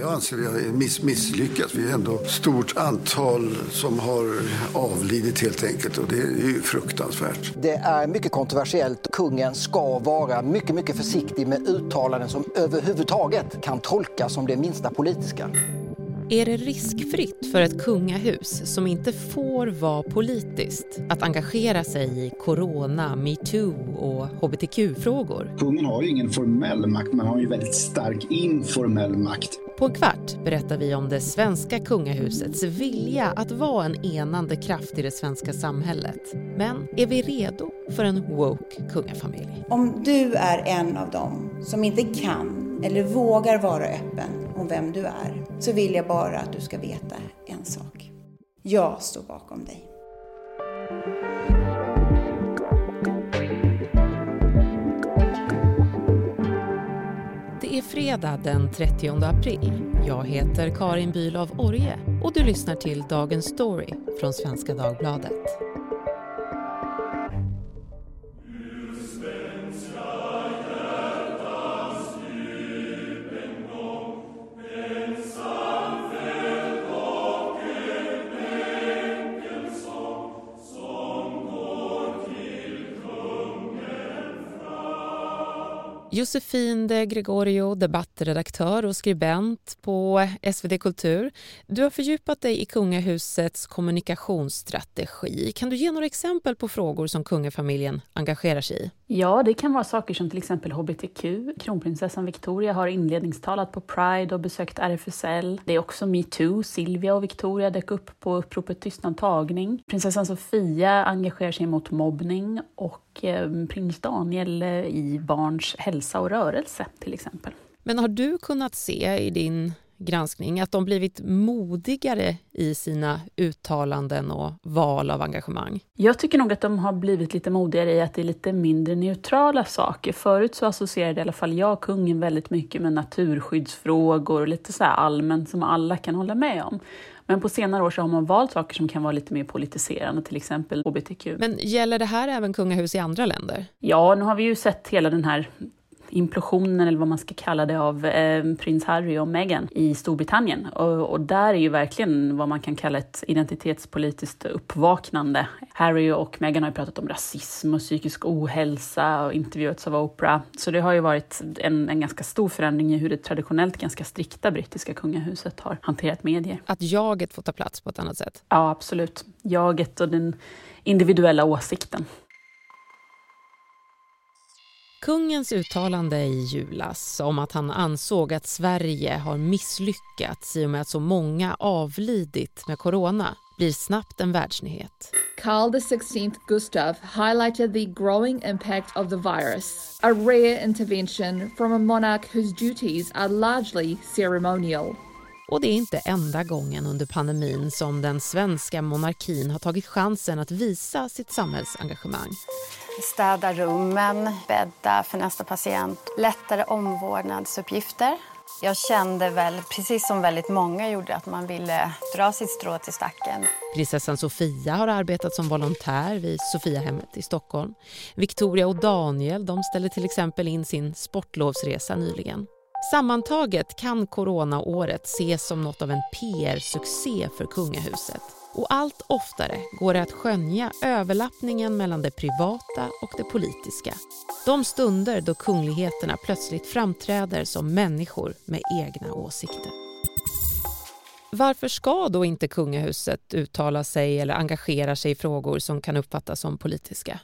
Jag anser att vi har miss misslyckats. Vi är ändå ett stort antal som har avlidit helt enkelt och det är ju fruktansvärt. Det är mycket kontroversiellt. Kungen ska vara mycket, mycket försiktig med uttalanden som överhuvudtaget kan tolkas som det minsta politiska. Är det riskfritt för ett kungahus som inte får vara politiskt att engagera sig i corona, metoo och hbtq-frågor? Kungen har ju ingen formell makt, men har ju väldigt stark informell makt. På en kvart berättar vi om det svenska kungahusets vilja att vara en enande kraft i det svenska samhället. Men är vi redo för en woke kungafamilj? Om du är en av dem som inte kan eller vågar vara öppen om vem du är så vill jag bara att du ska veta en sak. Jag står bakom dig. Det är fredag den 30 april. Jag heter Karin Bülow Orje och du lyssnar till Dagens Story från Svenska Dagbladet. Josefin de Gregorio, debattredaktör och skribent på SvD Kultur. Du har fördjupat dig i kungahusets kommunikationsstrategi. Kan du ge några exempel på frågor som kungafamiljen engagerar sig i? Ja, det kan vara saker som till exempel hbtq. Kronprinsessan Victoria har inledningstalat på Pride och besökt RFSL. Det är också metoo. Silvia och Victoria dök upp på uppropet Tystnad tagning. Prinsessan Sofia engagerar sig mot mobbning och eh, prins Daniel eh, i barns hälsa och rörelse till exempel. Men har du kunnat se i din granskning att de blivit modigare i sina uttalanden och val av engagemang? Jag tycker nog att de har blivit lite modigare i att det är lite mindre neutrala saker. Förut så associerade i alla fall jag kungen väldigt mycket med naturskyddsfrågor och lite så allmänt som alla kan hålla med om. Men på senare år så har man valt saker som kan vara lite mer politiserande, till exempel hbtq. Men gäller det här även kungahus i andra länder? Ja, nu har vi ju sett hela den här implosionen, eller vad man ska kalla det, av eh, prins Harry och Meghan i Storbritannien. Och, och, där är ju verkligen vad man kan kalla ett identitetspolitiskt uppvaknande. Harry och Meghan har ju pratat om rasism och psykisk ohälsa och intervjuats av Oprah. Så det har ju varit en, en ganska stor förändring i hur det traditionellt ganska strikta brittiska kungahuset har hanterat medier. Att jaget får ta plats på ett annat sätt? Ja, absolut. Jaget och den individuella åsikten. Kungens uttalande i julas om att han ansåg att Sverige har misslyckats i och med att så många avlidit med corona blir snabbt en världsnyhet. Carl XVI Gustav highlighted the growing impact of the virus, a rare intervention from a monarch whose duties are largely ceremonial. Och det är inte enda gången under pandemin som den svenska monarkin har tagit chansen att visa sitt samhällsengagemang städa rummen, bädda för nästa patient, lättare omvårdnadsuppgifter. Jag kände väl, precis som väldigt många gjorde, att man ville dra sitt strå till stacken. Prinsessan Sofia har arbetat som volontär vid Sofiahemmet i Stockholm. Victoria och Daniel de ställde till exempel in sin sportlovsresa nyligen. Sammantaget kan coronaåret ses som något av en PR-succé för kungahuset. Och allt oftare går det att skönja överlappningen mellan det privata och det politiska. De stunder då kungligheterna plötsligt framträder som människor med egna åsikter. Varför ska då inte kungahuset uttala sig eller engagera sig i frågor som kan uppfattas som politiska?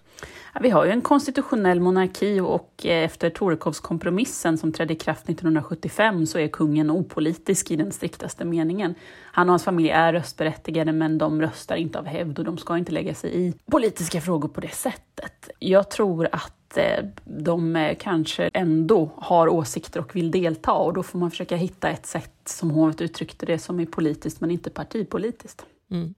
Vi har ju en konstitutionell monarki och eh, efter Torekovskompromissen som trädde i kraft 1975 så är kungen opolitisk i den striktaste meningen. Han och hans familj är röstberättigade men de röstar inte av hävd och de ska inte lägga sig i politiska frågor på det sättet. Jag tror att att eh, de eh, kanske ändå har åsikter och vill delta och då får man försöka hitta ett sätt, som hovet uttryckte det, som är politiskt men inte partipolitiskt. Mm.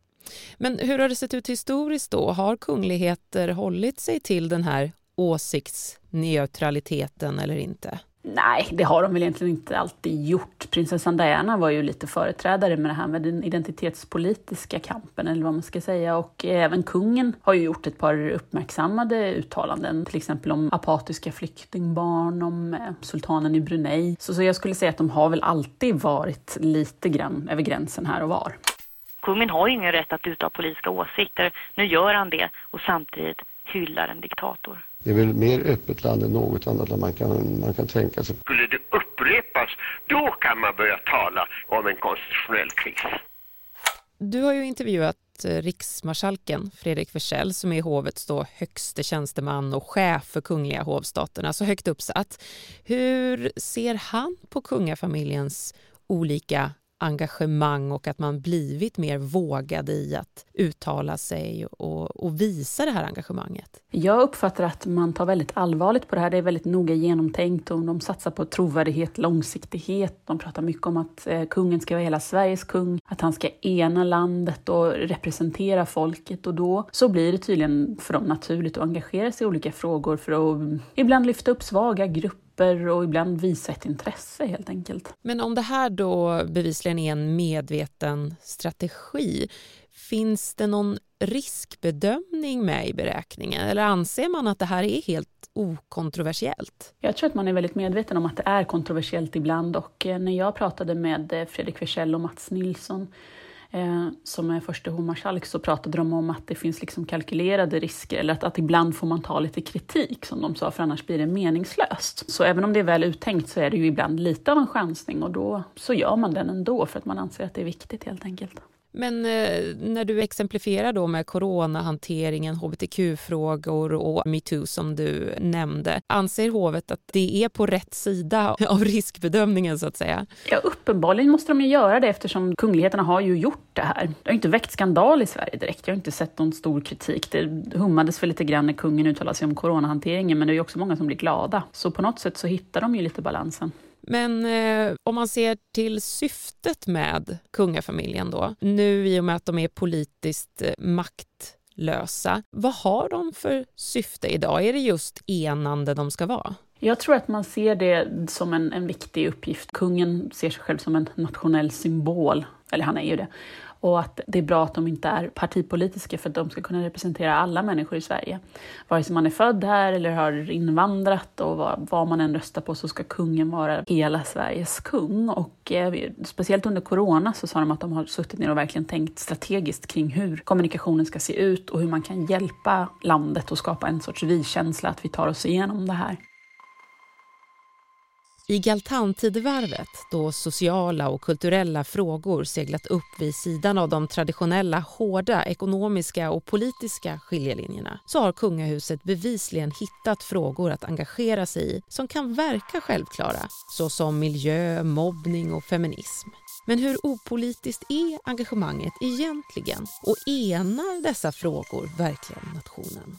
Men hur har det sett ut historiskt då? Har kungligheter hållit sig till den här åsiktsneutraliteten eller inte? Nej, det har de väl egentligen inte alltid gjort. Prinsessan Diana var ju lite företrädare med det här med den identitetspolitiska kampen, eller vad man ska säga. Och eh, även kungen har ju gjort ett par uppmärksammade uttalanden, till exempel om apatiska flyktingbarn, om eh, sultanen i Brunei. Så, så jag skulle säga att de har väl alltid varit lite grann över gränsen här och var. Kungen har ju ingen rätt att uttala politiska åsikter. Nu gör han det och samtidigt hyllar en diktator. Det är väl mer öppet land än något annat där man kan, man kan tänka sig. Skulle det upprepas, då kan man börja tala om en konstitutionell kris. Du har ju intervjuat eh, riksmarskalken Fredrik Wersäll som är hovets då högste tjänsteman och chef för Kungliga hovstaten, alltså högt uppsatt. Hur ser han på kungafamiljens olika engagemang och att man blivit mer vågad i att uttala sig och, och, visa det här engagemanget? Jag uppfattar att man tar väldigt allvarligt på det här. Det är väldigt noga genomtänkt och de satsar på trovärdighet, långsiktighet. De pratar mycket om att eh, kungen ska vara hela Sveriges kung, att han ska ena landet och representera folket och då så blir det tydligen för dem naturligt att engagera sig i olika frågor för att ibland lyfta upp svaga grupper grupper och ibland visa ett intresse helt enkelt. Men om det här då bevisligen är en medveten strategi, finns det någon riskbedömning med i beräkningen eller anser man att det här är helt okontroversiellt? Jag tror att man är väldigt medveten om att det är kontroversiellt ibland och eh, när jag pratade med eh, Fredrik Wersäll och Mats Nilsson eh, som är förste hovmarskalk så pratade de om att det finns liksom kalkylerade risker eller att, att ibland får man ta lite kritik som de sa för annars blir det meningslöst. Så även om det är väl uttänkt så är det ju ibland lite av en chansning och då så gör man den ändå för att man anser att det är viktigt helt enkelt. Men eh, när du exemplifierar då med coronahanteringen, hbtq-frågor och metoo som du nämnde, anser hovet att det är på rätt sida av riskbedömningen så att säga? Ja, uppenbarligen måste de ju göra det eftersom kungligheterna har ju gjort det här. Det har inte väckt skandal i Sverige direkt. Jag har inte sett någon stor kritik. Det hummades för lite grann när kungen uttalade sig om coronahanteringen, men det är ju också många som blir glada. Så på något sätt så hittar de ju lite balansen. Men eh, om man ser till syftet med kungafamiljen då, nu i och med att de är politiskt eh, maktlösa, vad har de för syfte idag? Är det just enande de ska vara? Jag tror att man ser det som en, en viktig uppgift. Kungen ser sig själv som en nationell symbol, eller han är ju det och att det är bra att de inte är partipolitiska för att de ska kunna representera alla människor i Sverige. Vare sig man är född här eller har invandrat och vad, vad man än röstar på så ska kungen vara hela Sveriges kung. Och eh, speciellt under corona så sa de att de har suttit ner och verkligen tänkt strategiskt kring hur kommunikationen ska se ut och hur man kan hjälpa landet och skapa en sorts vi-känsla att vi tar oss igenom det här. I Galtantidevarvet, då sociala och kulturella frågor seglat upp vid sidan av de traditionella hårda ekonomiska och politiska skiljelinjerna så har kungahuset bevisligen hittat frågor att engagera sig i som kan verka självklara, såsom miljö, mobbning och feminism. Men hur opolitiskt är engagemanget egentligen? Och enar dessa frågor verkligen nationen?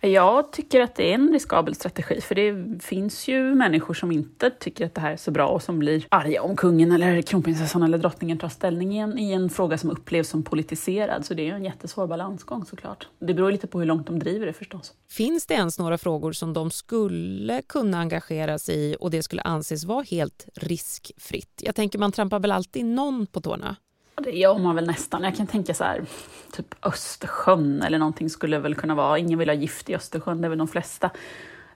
Jag tycker att det är en riskabel strategi, för det finns ju människor som inte tycker att det här är så bra och som blir arga om kungen eller kronprinsessan eller drottningen tar ställning i en, i en fråga som upplevs som politiserad. Så det är en jättesvår balansgång såklart. Det beror lite på hur långt de driver det förstås. Finns det ens några frågor som de skulle kunna engagera sig i och det skulle anses vara helt riskfritt? Jag tänker man trampar väl alltid någon på tårna? Det gör man väl nästan. Jag kan tänka så här, typ Östersjön eller någonting skulle väl kunna vara. Ingen vill ha gift i Östersjön, det är väl de flesta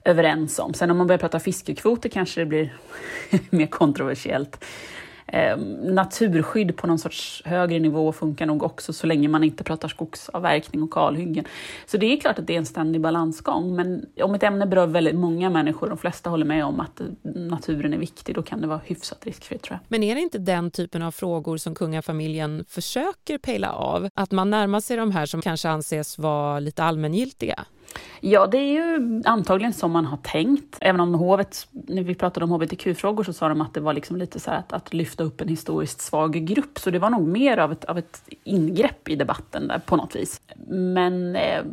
överens om. Sen om man börjar prata fiskekvoter kanske det blir mer kontroversiellt. Eh, naturskydd på någon sorts högre nivå funkar nog också så länge man inte pratar skogsavverkning och kalhyggen. Så det är klart att det är en ständig balansgång, men om ett ämne berör väldigt många människor, de flesta håller med om att naturen är viktig, då kan det vara hyfsat riskfritt tror jag. Men är det inte den typen av frågor som kungafamiljen försöker pejla av? Att man närmar sig de här som kanske anses vara lite allmängiltiga? Ja, det är ju antagligen som man har tänkt. Även om hovet, när vi pratade om hbtq-frågor så sa de att det var liksom lite så att, att lyfta upp en historiskt svag grupp. Så det var nog mer av ett, av ett ingrepp i debatten där på något vis. Men eh,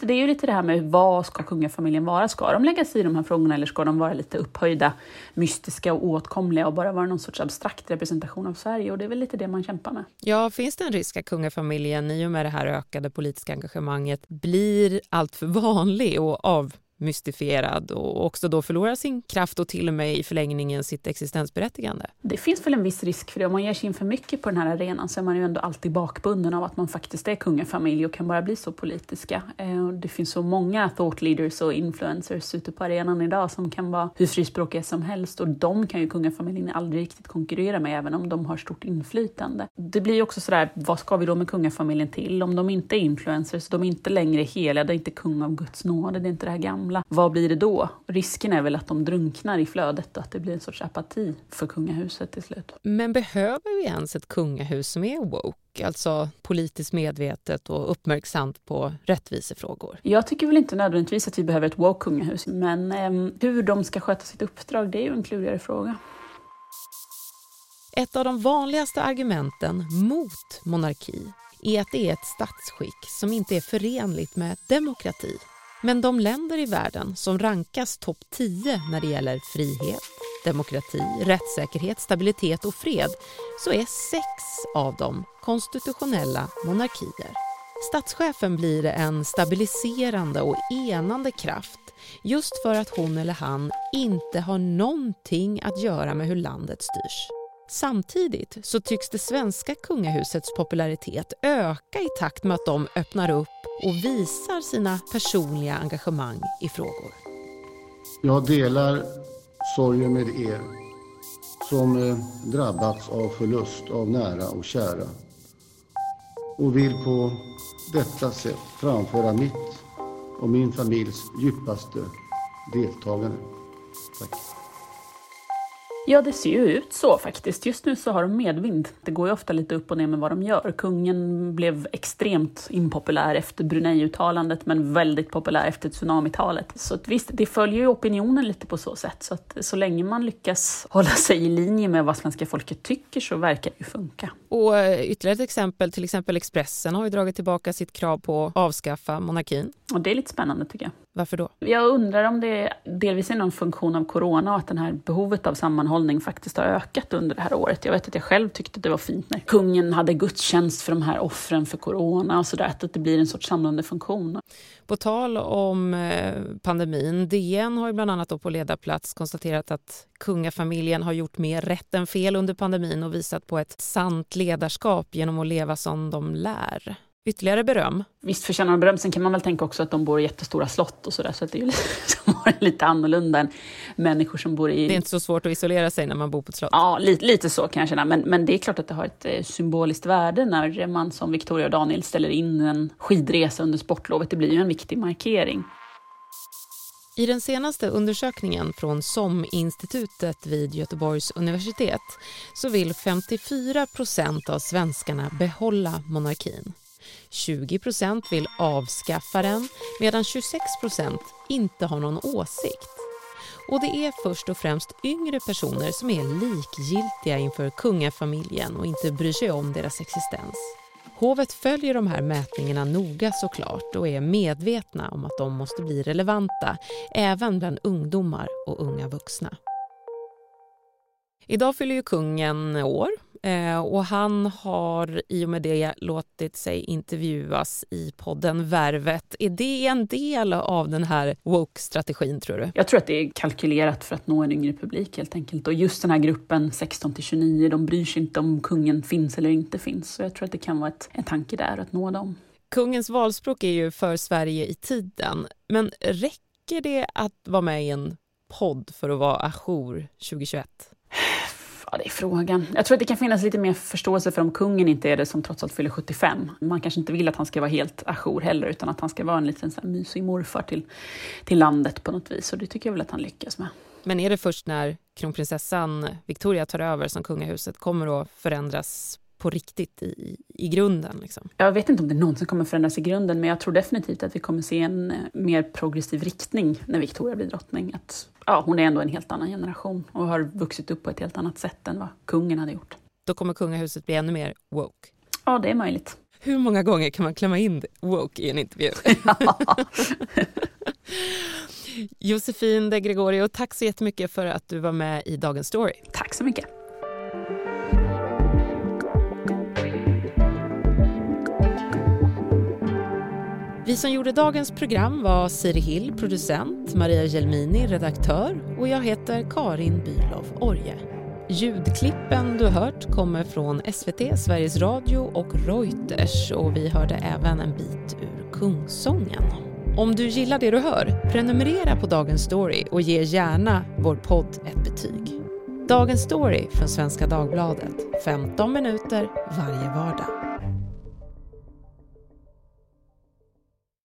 det är ju lite det här med vad ska kungafamiljen vara? Ska de lägga sig i de här frågorna eller ska de vara lite upphöjda, mystiska och åtkomliga och bara vara någon sorts abstrakt representation av Sverige? Och det är väl lite det man kämpar med. Ja, finns det en risk att kungafamiljen i och med det här ökade politiska engagemanget blir alltför vanlig och av mystifierad och också då förlorar sin kraft och till och med i förlängningen sitt existensberättigande. Det finns väl en viss risk för det. Om man ger sig in för mycket på den här arenan så är man ju ändå alltid bakbunden av att man faktiskt är kungafamilj och kan bara bli så politiska. Eh, det finns så många thought leaders och influencers ute på arenan idag som kan vara hur frispråkiga som helst och de kan ju kungafamiljen aldrig riktigt konkurrera med även om de har stort inflytande. Det blir ju också sådär, vad ska vi då med kungafamiljen till? Om de inte är influencers, de är inte längre heliga, det är inte kung av Guds nåde, det är inte det här gamla. Vad blir det då? Risken är väl att de drunknar i flödet och att det blir en sorts apati för kungahuset till slut. Men behöver vi ens ett kungahus som är woke? Alltså politiskt medvetet och uppmärksamt på rättvisefrågor? Jag tycker väl inte nödvändigtvis att vi behöver ett woke kungahus, men eh, hur de ska sköta sitt uppdrag, det är ju en klurigare fråga. Ett av de vanligaste argumenten mot monarki är att det är ett statsskick som inte är förenligt med demokrati. Men de länder i världen som rankas topp 10 när det gäller frihet, demokrati, rättssäkerhet, stabilitet och fred så är sex av dem konstitutionella monarkier. Statschefen blir en stabiliserande och enande kraft just för att hon eller han inte har någonting att göra med hur landet styrs. Samtidigt så tycks det svenska kungahusets popularitet öka i takt med att de öppnar upp och visar sina personliga engagemang i frågor. Jag delar sorgen med er som eh, drabbats av förlust av nära och kära och vill på detta sätt framföra mitt och min familjs djupaste deltagande. Tack. Ja, det ser ju ut så faktiskt. Just nu så har de medvind. Det går ju ofta lite upp och ner med vad de gör. Kungen blev extremt impopulär efter Brunei-uttalandet, men väldigt populär efter tsunamitalet. Så att visst, det följer ju opinionen lite på så sätt. Så att så länge man lyckas hålla sig i linje med vad svenska folket tycker så verkar det ju funka. Och eh, ytterligare ett exempel, till exempel Expressen har ju dragit tillbaka sitt krav på att avskaffa monarkin. Och det är lite spännande tycker jag. Varför då? Jag undrar om det delvis är någon funktion av corona och att det här behovet av sammanhållning faktiskt har ökat under det här året. Jag vet att jag själv tyckte att det var fint när kungen hade gudstjänst för de här offren för corona och sådär, att det blir en sorts samlande funktion. På tal om eh, pandemin, DN har ju bland annat på ledarplats konstaterat att kungafamiljen har gjort mer rätt än fel under pandemin och visat på ett sant ledarskap genom att leva som de lär. Ytterligare beröm. Visst förtjänar de beröm. Sen kan man väl tänka också att de bor i jättestora slott och sådär, så att det är ju lite, lite annorlunda än människor som bor i... Det är inte så svårt att isolera sig när man bor på ett slott? Ja, lite, lite så kan jag känna. Men, men det är klart att det har ett eh, symboliskt värde när man som Victoria och Daniel ställer in en skidresa under sportlovet. Det blir ju en viktig markering. I den senaste undersökningen från SOM-institutet vid Göteborgs universitet så vill 54 procent av svenskarna behålla monarkin. 20 procent vill avskaffa den medan 26 procent inte har någon åsikt. Och det är först och främst yngre personer som är likgiltiga inför kungafamiljen och inte bryr sig om deras existens. Hovet följer de här mätningarna noga såklart och är medvetna om att de måste bli relevanta även bland ungdomar och unga vuxna. Idag fyller ju kungen år eh, och han har i och med det låtit sig intervjuas i podden Värvet. Är det en del av den här woke-strategin tror du? Jag tror att det är kalkylerat för att nå en yngre publik helt enkelt. Och just den här gruppen 16 till 29, de bryr sig inte om kungen finns eller inte finns. Så jag tror att det kan vara ett, en tanke där att nå dem. Kungens valspråk är ju för Sverige i tiden. Men räcker det att vara med i en podd för att vara ajour 2021? Ja, det är frågan. Jag tror att det kan finnas lite mer förståelse för om kungen inte är det som trots allt fyller 75. Man kanske inte vill att han ska vara helt ajour heller, utan att han ska vara en liten så här mysig morfar till, till landet på något vis. Och det tycker jag väl att han lyckas med. Men är det först när kronprinsessan Victoria tar över som kungahuset kommer att förändras på riktigt i, i grunden? Liksom? Jag vet inte om det någonsin kommer förändras i grunden, men jag tror definitivt att vi kommer se en eh, mer progressiv riktning när Victoria blir drottning. Att, ja, hon är ändå en helt annan generation och har vuxit upp på ett helt annat sätt än vad kungen hade gjort. Då kommer kungahuset bli ännu mer woke? Ja, det är möjligt. Hur många gånger kan man klämma in woke i en intervju? Josefin de Gregorio, tack så jättemycket för att du var med i Dagens Story. Tack så mycket. Vi som gjorde dagens program var Siri Hill, producent, Maria Gelmini, redaktör och jag heter Karin Bülow Orje. Ljudklippen du hört kommer från SVT, Sveriges Radio och Reuters och vi hörde även en bit ur Kungsången. Om du gillar det du hör, prenumerera på Dagens Story och ge gärna vår podd ett betyg. Dagens Story från Svenska Dagbladet, 15 minuter varje vardag.